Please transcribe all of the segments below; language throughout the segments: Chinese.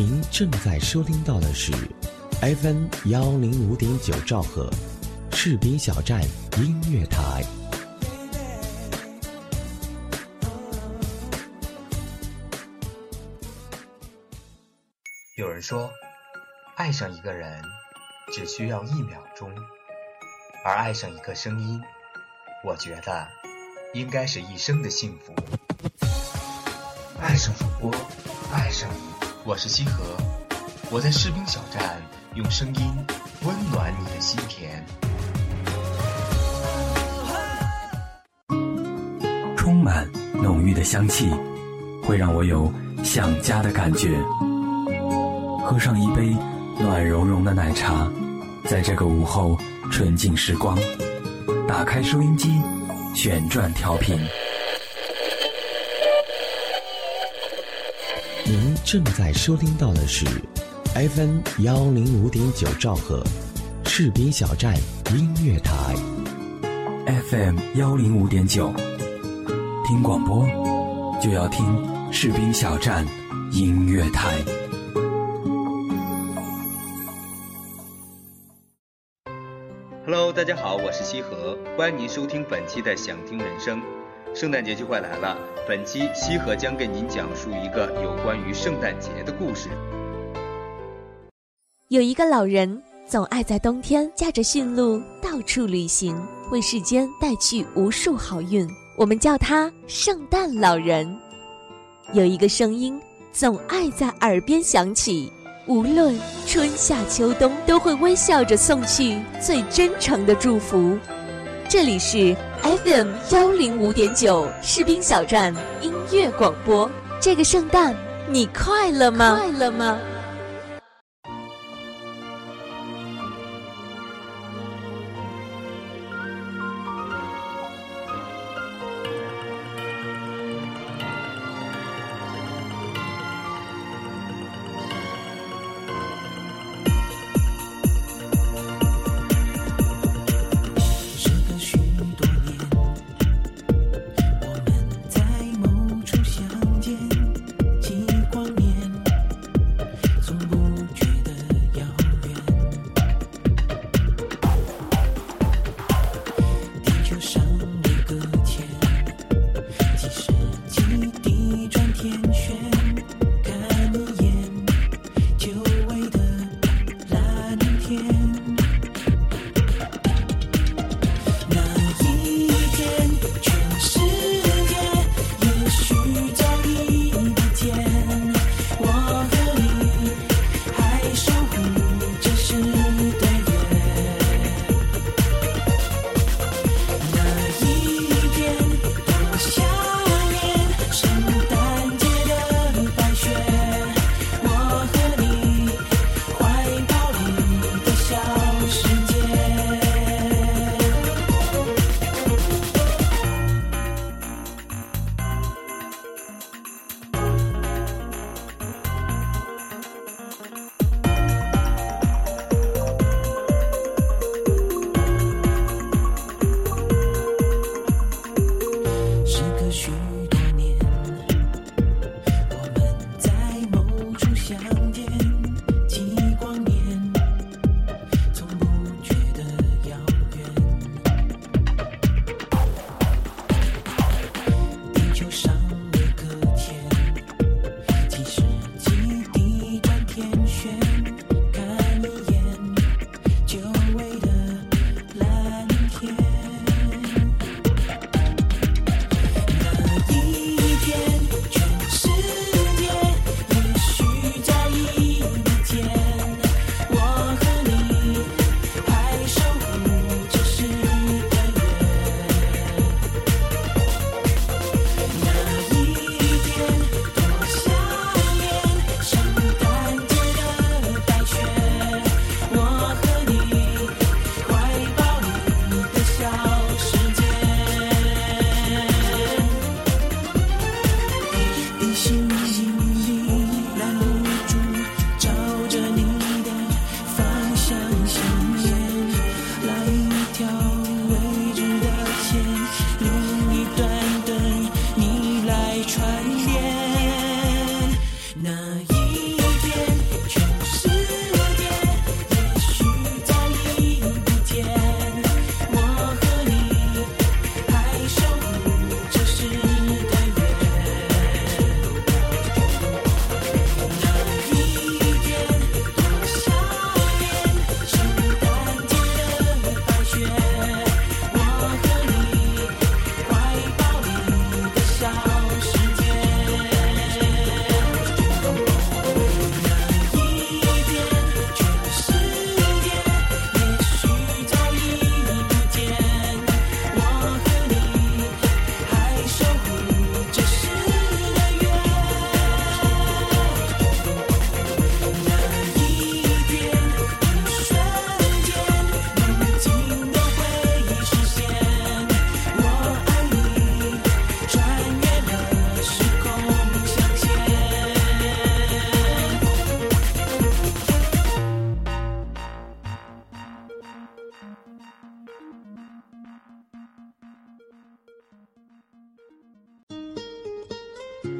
您正在收听到的是 FM 幺零五点九兆赫，士兵小站音乐台。有人说，爱上一个人只需要一秒钟，而爱上一个声音，我觉得应该是一生的幸福。爱上主播，爱上你。我是西河，我在士兵小站用声音温暖你的心田。充满浓郁的香气，会让我有想家的感觉。喝上一杯暖融融的奶茶，在这个午后纯净时光，打开收音机，旋转调频。正在收听到的是 FM 幺零五点九兆赫，士兵小站音乐台。FM 幺零五点九，听广播就要听士兵小站音乐台。Hello，大家好，我是西河，欢迎您收听本期的想听人生。圣诞节就快来了，本期西河将给您讲述一个有关于圣诞节的故事。有一个老人总爱在冬天驾着驯鹿到处旅行，为世间带去无数好运。我们叫他圣诞老人。有一个声音总爱在耳边响起，无论春夏秋冬，都会微笑着送去最真诚的祝福。这里是 FM 幺零五点九士兵小站音乐广播。这个圣诞你快乐吗？快乐吗？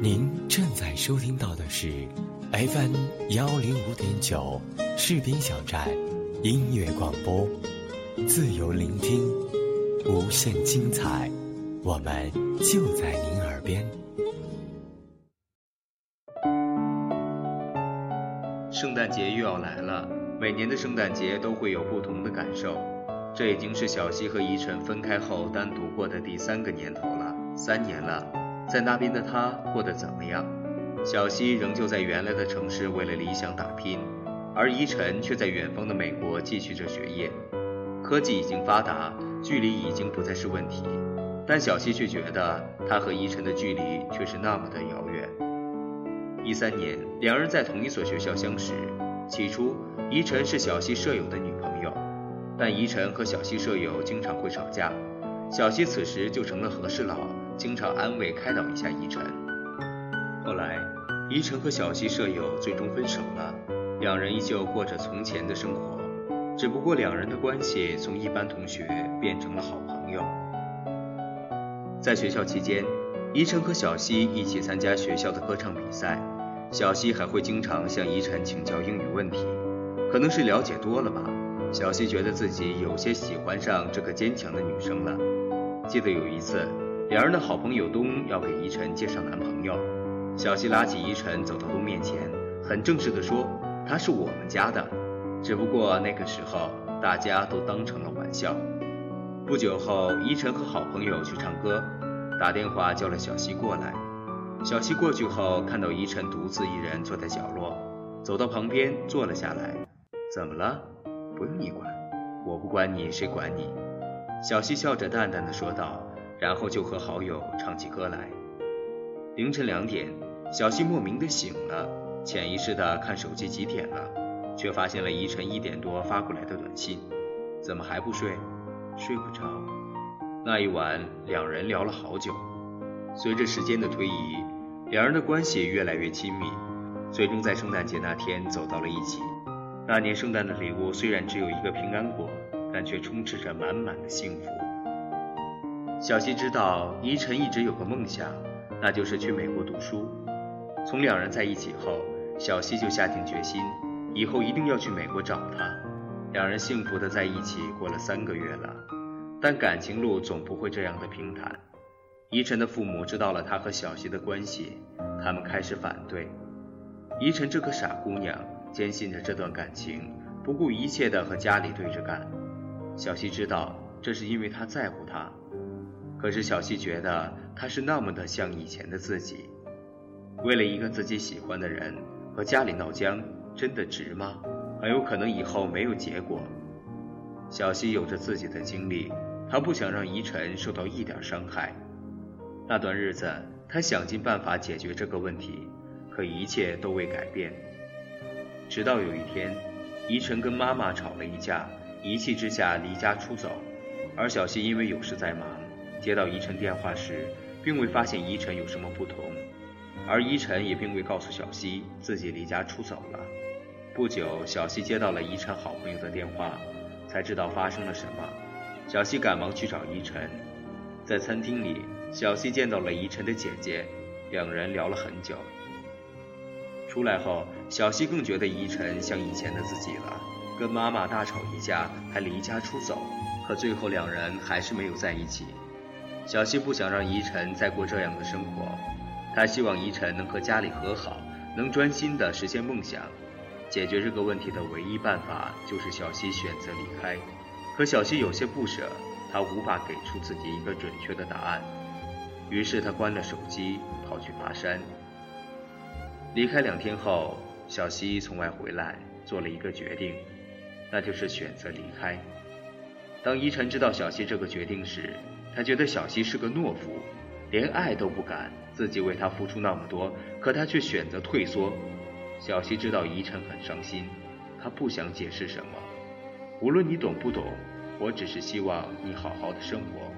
您正在收听到的是 FM 幺零五点九士兵小站音乐广播，自由聆听，无限精彩，我们就在您耳边。圣诞节又要来了，每年的圣诞节都会有不同的感受。这已经是小溪和依晨分开后单独过的第三个年头了，三年了，在那边的他过得怎么样？小溪仍旧在原来的城市为了理想打拼，而依晨却在远方的美国继续着学业。科技已经发达，距离已经不再是问题，但小溪却觉得他和依晨的距离却是那么的遥远。一三年，两人在同一所学校相识，起初依晨是小溪舍友的女朋友。但依晨和小溪舍友经常会吵架，小溪此时就成了和事佬，经常安慰开导一下宜晨。后来，宜晨和小溪舍友最终分手了，两人依旧过着从前的生活，只不过两人的关系从一般同学变成了好朋友。在学校期间，宜晨和小溪一起参加学校的歌唱比赛，小溪还会经常向宜晨请教英语问题，可能是了解多了吧。小溪觉得自己有些喜欢上这个坚强的女生了。记得有一次，两人的好朋友东要给依晨介绍男朋友，小西拉起依晨走到东面前，很正式地说：“他是我们家的。”只不过那个时候大家都当成了玩笑。不久后，依晨和好朋友去唱歌，打电话叫了小西过来。小西过去后，看到依晨独自一人坐在角落，走到旁边坐了下来。怎么了？不用你管，我不管你，谁管你？小西笑着淡淡的说道，然后就和好友唱起歌来。凌晨两点，小溪莫名的醒了，潜意识的看手机几点了，却发现了宜晨一点多发过来的短信。怎么还不睡？睡不着。那一晚，两人聊了好久。随着时间的推移，两人的关系越来越亲密，最终在圣诞节那天走到了一起。那年圣诞的礼物虽然只有一个平安果，但却充斥着满满的幸福。小溪知道依晨一直有个梦想，那就是去美国读书。从两人在一起后，小溪就下定决心，以后一定要去美国找他。两人幸福的在一起过了三个月了，但感情路总不会这样的平坦。依晨的父母知道了他和小溪的关系，他们开始反对。依晨这个傻姑娘。坚信着这段感情，不顾一切的和家里对着干。小溪知道这是因为他在乎他，可是小西觉得他是那么的像以前的自己。为了一个自己喜欢的人和家里闹僵，真的值吗？很有可能以后没有结果。小西有着自己的经历，他不想让宜晨受到一点伤害。那段日子，他想尽办法解决这个问题，可一切都未改变。直到有一天，宜晨跟妈妈吵了一架，一气之下离家出走，而小西因为有事在忙，接到宜晨电话时，并未发现宜晨有什么不同，而宜晨也并未告诉小溪自己离家出走了。不久，小溪接到了宜晨好朋友的电话，才知道发生了什么。小溪赶忙去找宜晨，在餐厅里，小溪见到了宜晨的姐姐，两人聊了很久。出来后，小溪更觉得宜晨像以前的自己了，跟妈妈大吵一架，还离家出走，可最后两人还是没有在一起。小溪不想让宜晨再过这样的生活，他希望宜晨能和家里和好，能专心的实现梦想。解决这个问题的唯一办法就是小溪选择离开，可小溪有些不舍，他无法给出自己一个准确的答案。于是他关了手机，跑去爬山。离开两天后，小溪从外回来，做了一个决定，那就是选择离开。当依晨知道小溪这个决定时，他觉得小溪是个懦夫，连爱都不敢，自己为他付出那么多，可他却选择退缩。小溪知道依晨很伤心，他不想解释什么。无论你懂不懂，我只是希望你好好的生活。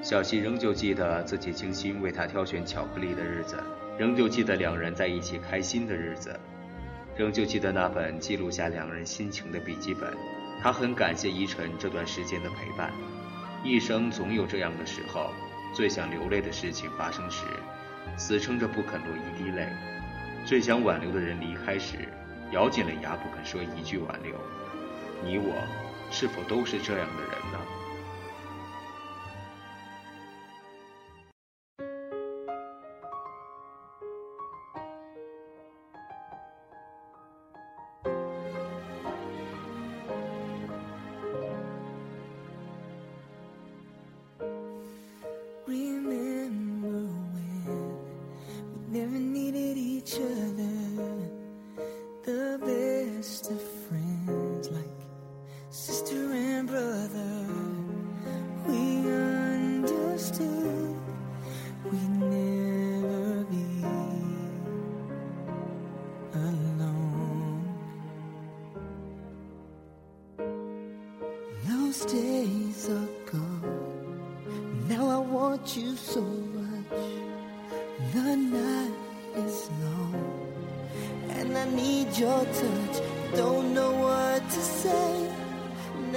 小溪仍旧记得自己精心为他挑选巧克力的日子。仍旧记得两人在一起开心的日子，仍旧记得那本记录下两人心情的笔记本。他很感谢依晨这段时间的陪伴，一生总有这样的时候，最想流泪的事情发生时，死撑着不肯落一滴泪；最想挽留的人离开时，咬紧了牙不肯说一句挽留。你我，是否都是这样的人呢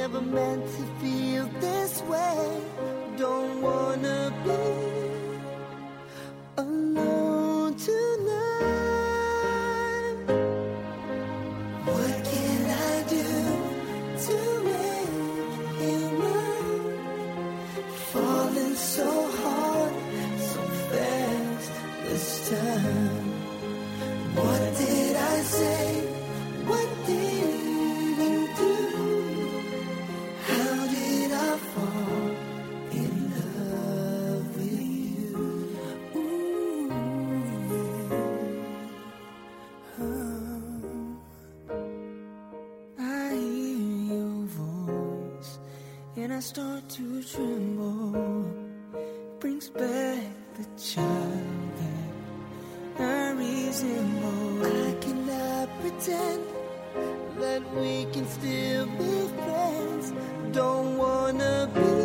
Never meant to feel this way. Don't wanna be I resemble. I cannot pretend that we can still be friends. Don't wanna be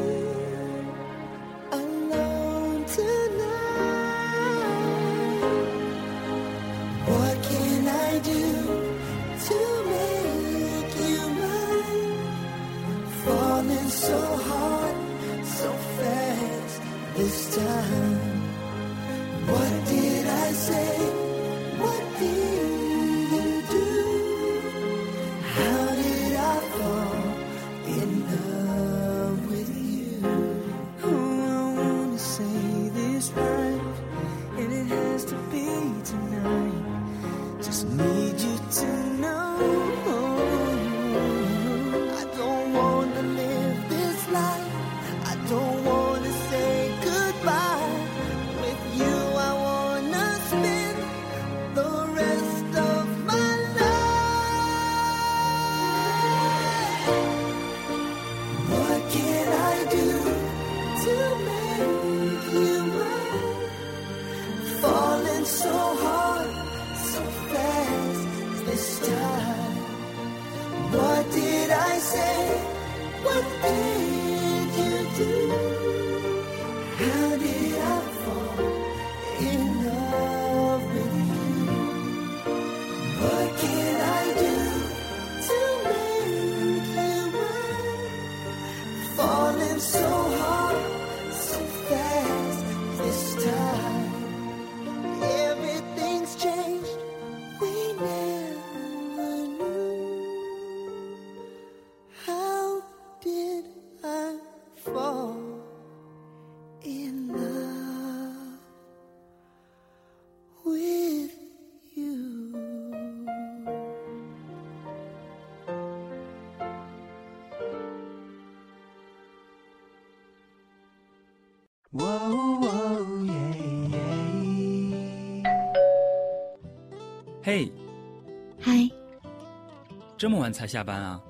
这么晚才下班啊？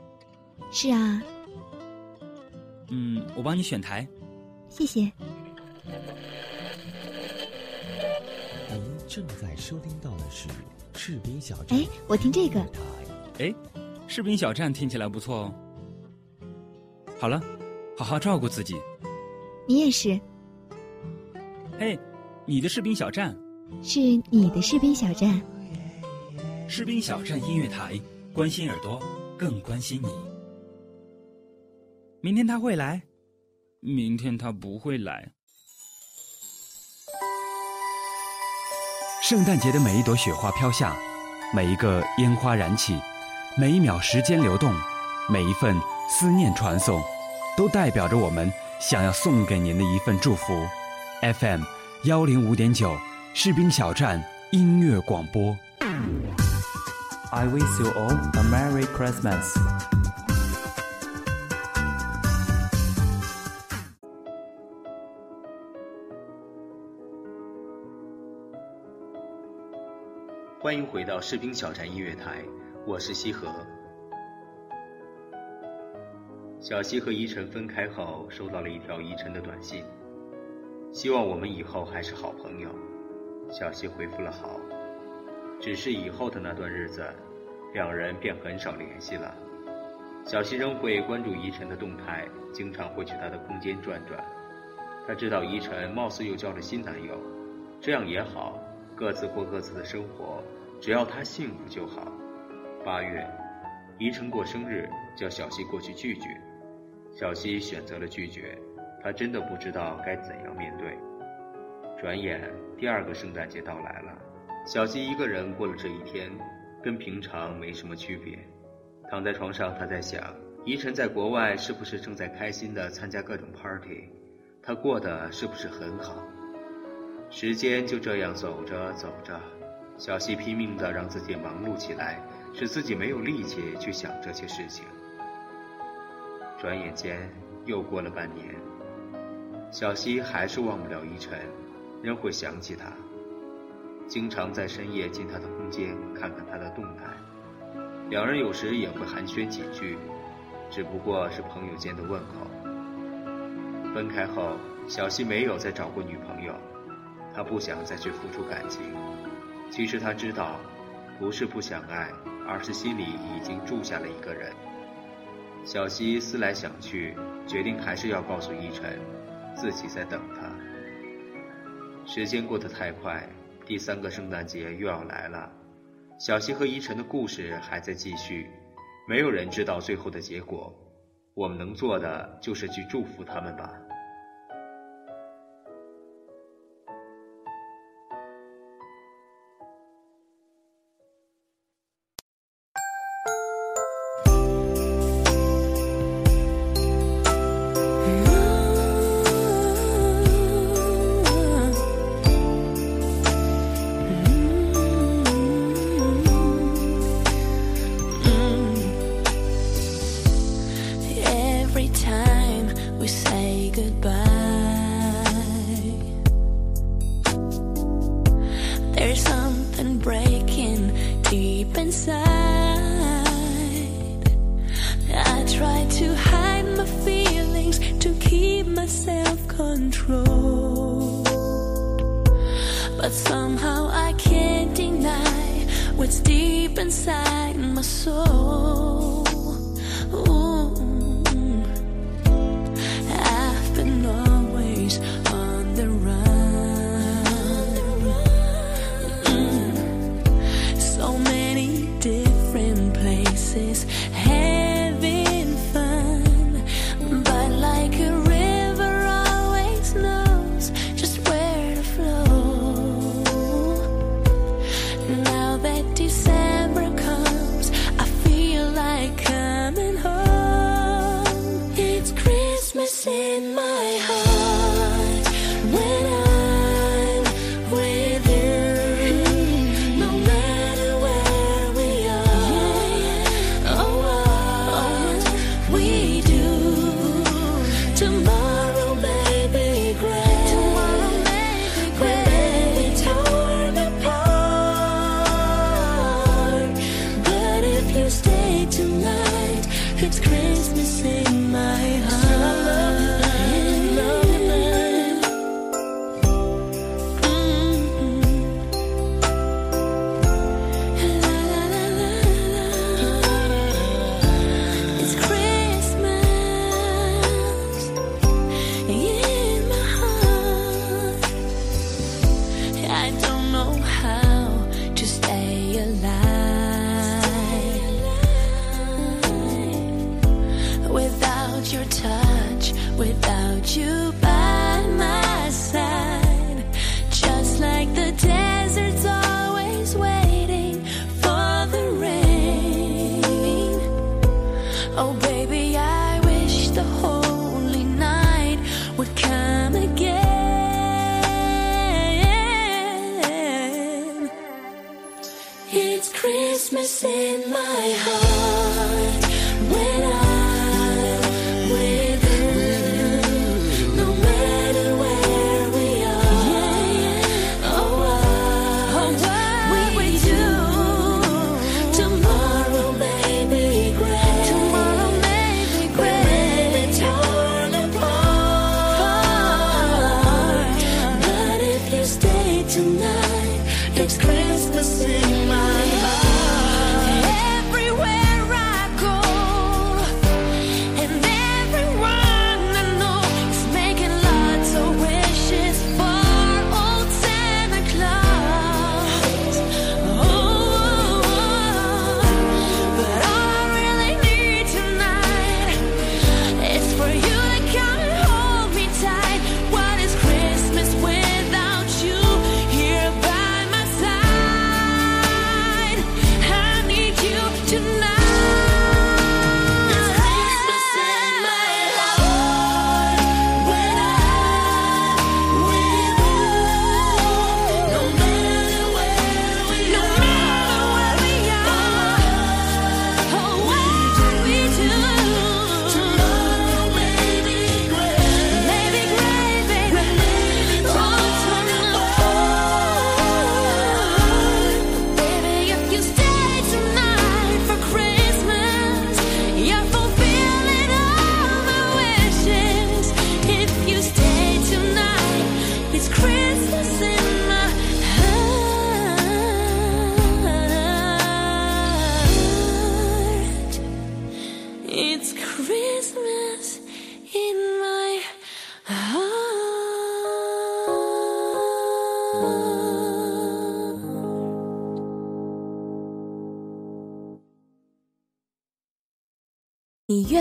是啊，嗯，我帮你选台。谢谢。您正在收听到的是士兵小站。哎，我听这个。台哎，士兵小站听起来不错哦。好了，好好照顾自己。你也是，嘿，你的士兵小站，是你的士兵小站。士兵小站音乐台，关心耳朵更关心你。明天他会来？明天他不会来。圣诞节的每一朵雪花飘下每一个烟花燃起每一秒时间流动每一份思念传送都代表着我们想要送给您的一份祝福。Fm 幺零五点九士兵小站音乐广播。I wish you all a Merry Christmas. 欢迎回到士兵小站音乐台，我是西河。小西和依晨分开后，收到了一条依晨的短信，希望我们以后还是好朋友。小西回复了好，只是以后的那段日子，两人便很少联系了。小西仍会关注依晨的动态，经常会去她的空间转转。她知道依晨貌似又交了新男友，这样也好，各自过各自的生活，只要他幸福就好。八月，依晨过生日，叫小西过去聚聚。小西选择了拒绝，她真的不知道该怎样面对。转眼，第二个圣诞节到来了，小西一个人过了这一天，跟平常没什么区别。躺在床上，他在想，依晨在国外是不是正在开心地参加各种 party？他过得是不是很好？时间就这样走着走着，小西拼命地让自己忙碌起来，使自己没有力气去想这些事情。转眼间又过了半年，小西还是忘不了依晨，仍会想起他，经常在深夜进他的空间看看他的动态。两人有时也会寒暄几句，只不过是朋友间的问候。分开后，小西没有再找过女朋友，他不想再去付出感情。其实他知道，不是不想爱，而是心里已经住下了一个人。小西思来想去，决定还是要告诉依晨，自己在等他。时间过得太快，第三个圣诞节又要来了。小西和依晨的故事还在继续，没有人知道最后的结果。我们能做的就是去祝福他们吧。But somehow I can't deny what's deep inside my soul.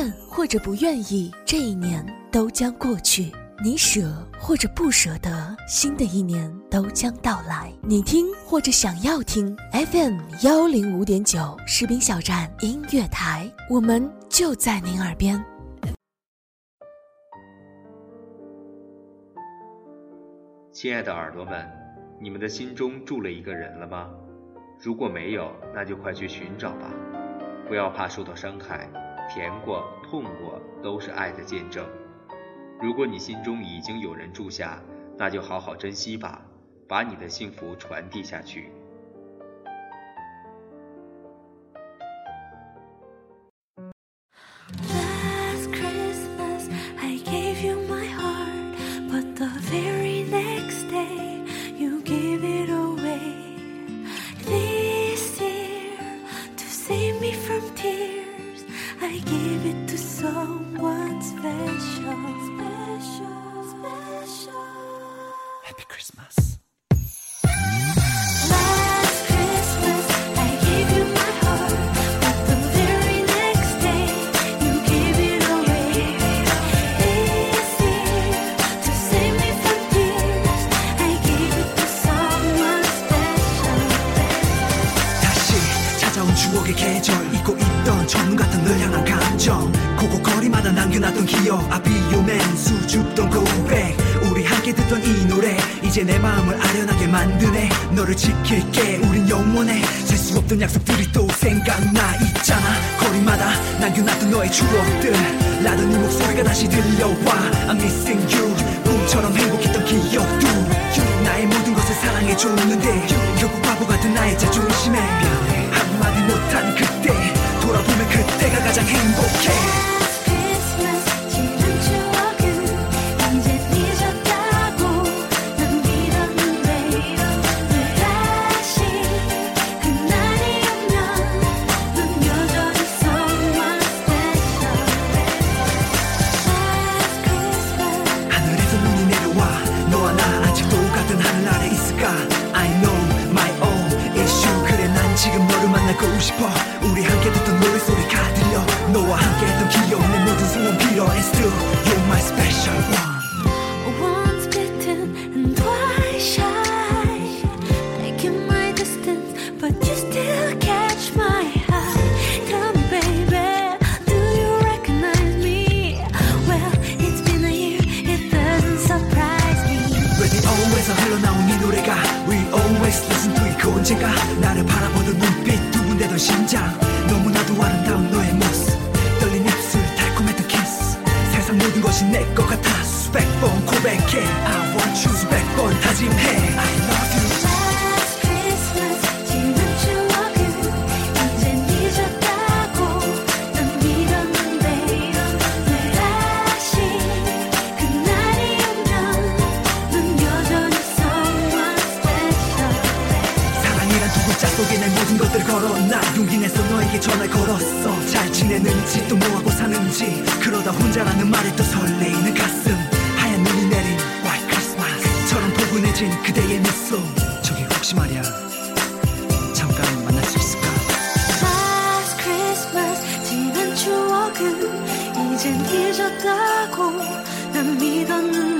愿或者不愿意，这一年都将过去；你舍或者不舍得，新的一年都将到来。你听或者想要听 FM 幺零五点九士兵小站音乐台，我们就在您耳边。亲爱的耳朵们，你们的心中住了一个人了吗？如果没有，那就快去寻找吧。不要怕受到伤害，甜过、痛过都是爱的见证。如果你心中已经有人住下，那就好好珍惜吧，把你的幸福传递下去。온 추억의 계절. 잊고 있던 처음 같은 널 향한 감정. 고고거리마다 남겨놨던 기억. I be your man 수줍던 고백 함께 듣던 이 노래 이제 내 마음을 아련하게 만드네. 너를 지킬게 우린 영원해. 셀 수 없던 약속들이 또 생각나 있잖아. 거리마다 남겨놨던 너의 추억들. 나도 네 목소리가 다시 들려와. I'm missing you. 꿈처럼 행복했던 기억도 나의 모든 것을 사랑해줬는데 결국 바보 같은 나의 자존심에. 한마디 못한 그때 돌아보면 그때가 가장 행복해 언젠가 나를 바라보던 눈빛 두근대던 심장 너무나도 아름다운 너의 모습 떨린 입술 달콤했던 키스 세상 모든 것이 내 것 같아 수백 번 고백해 I want you 수백 번 다짐해 one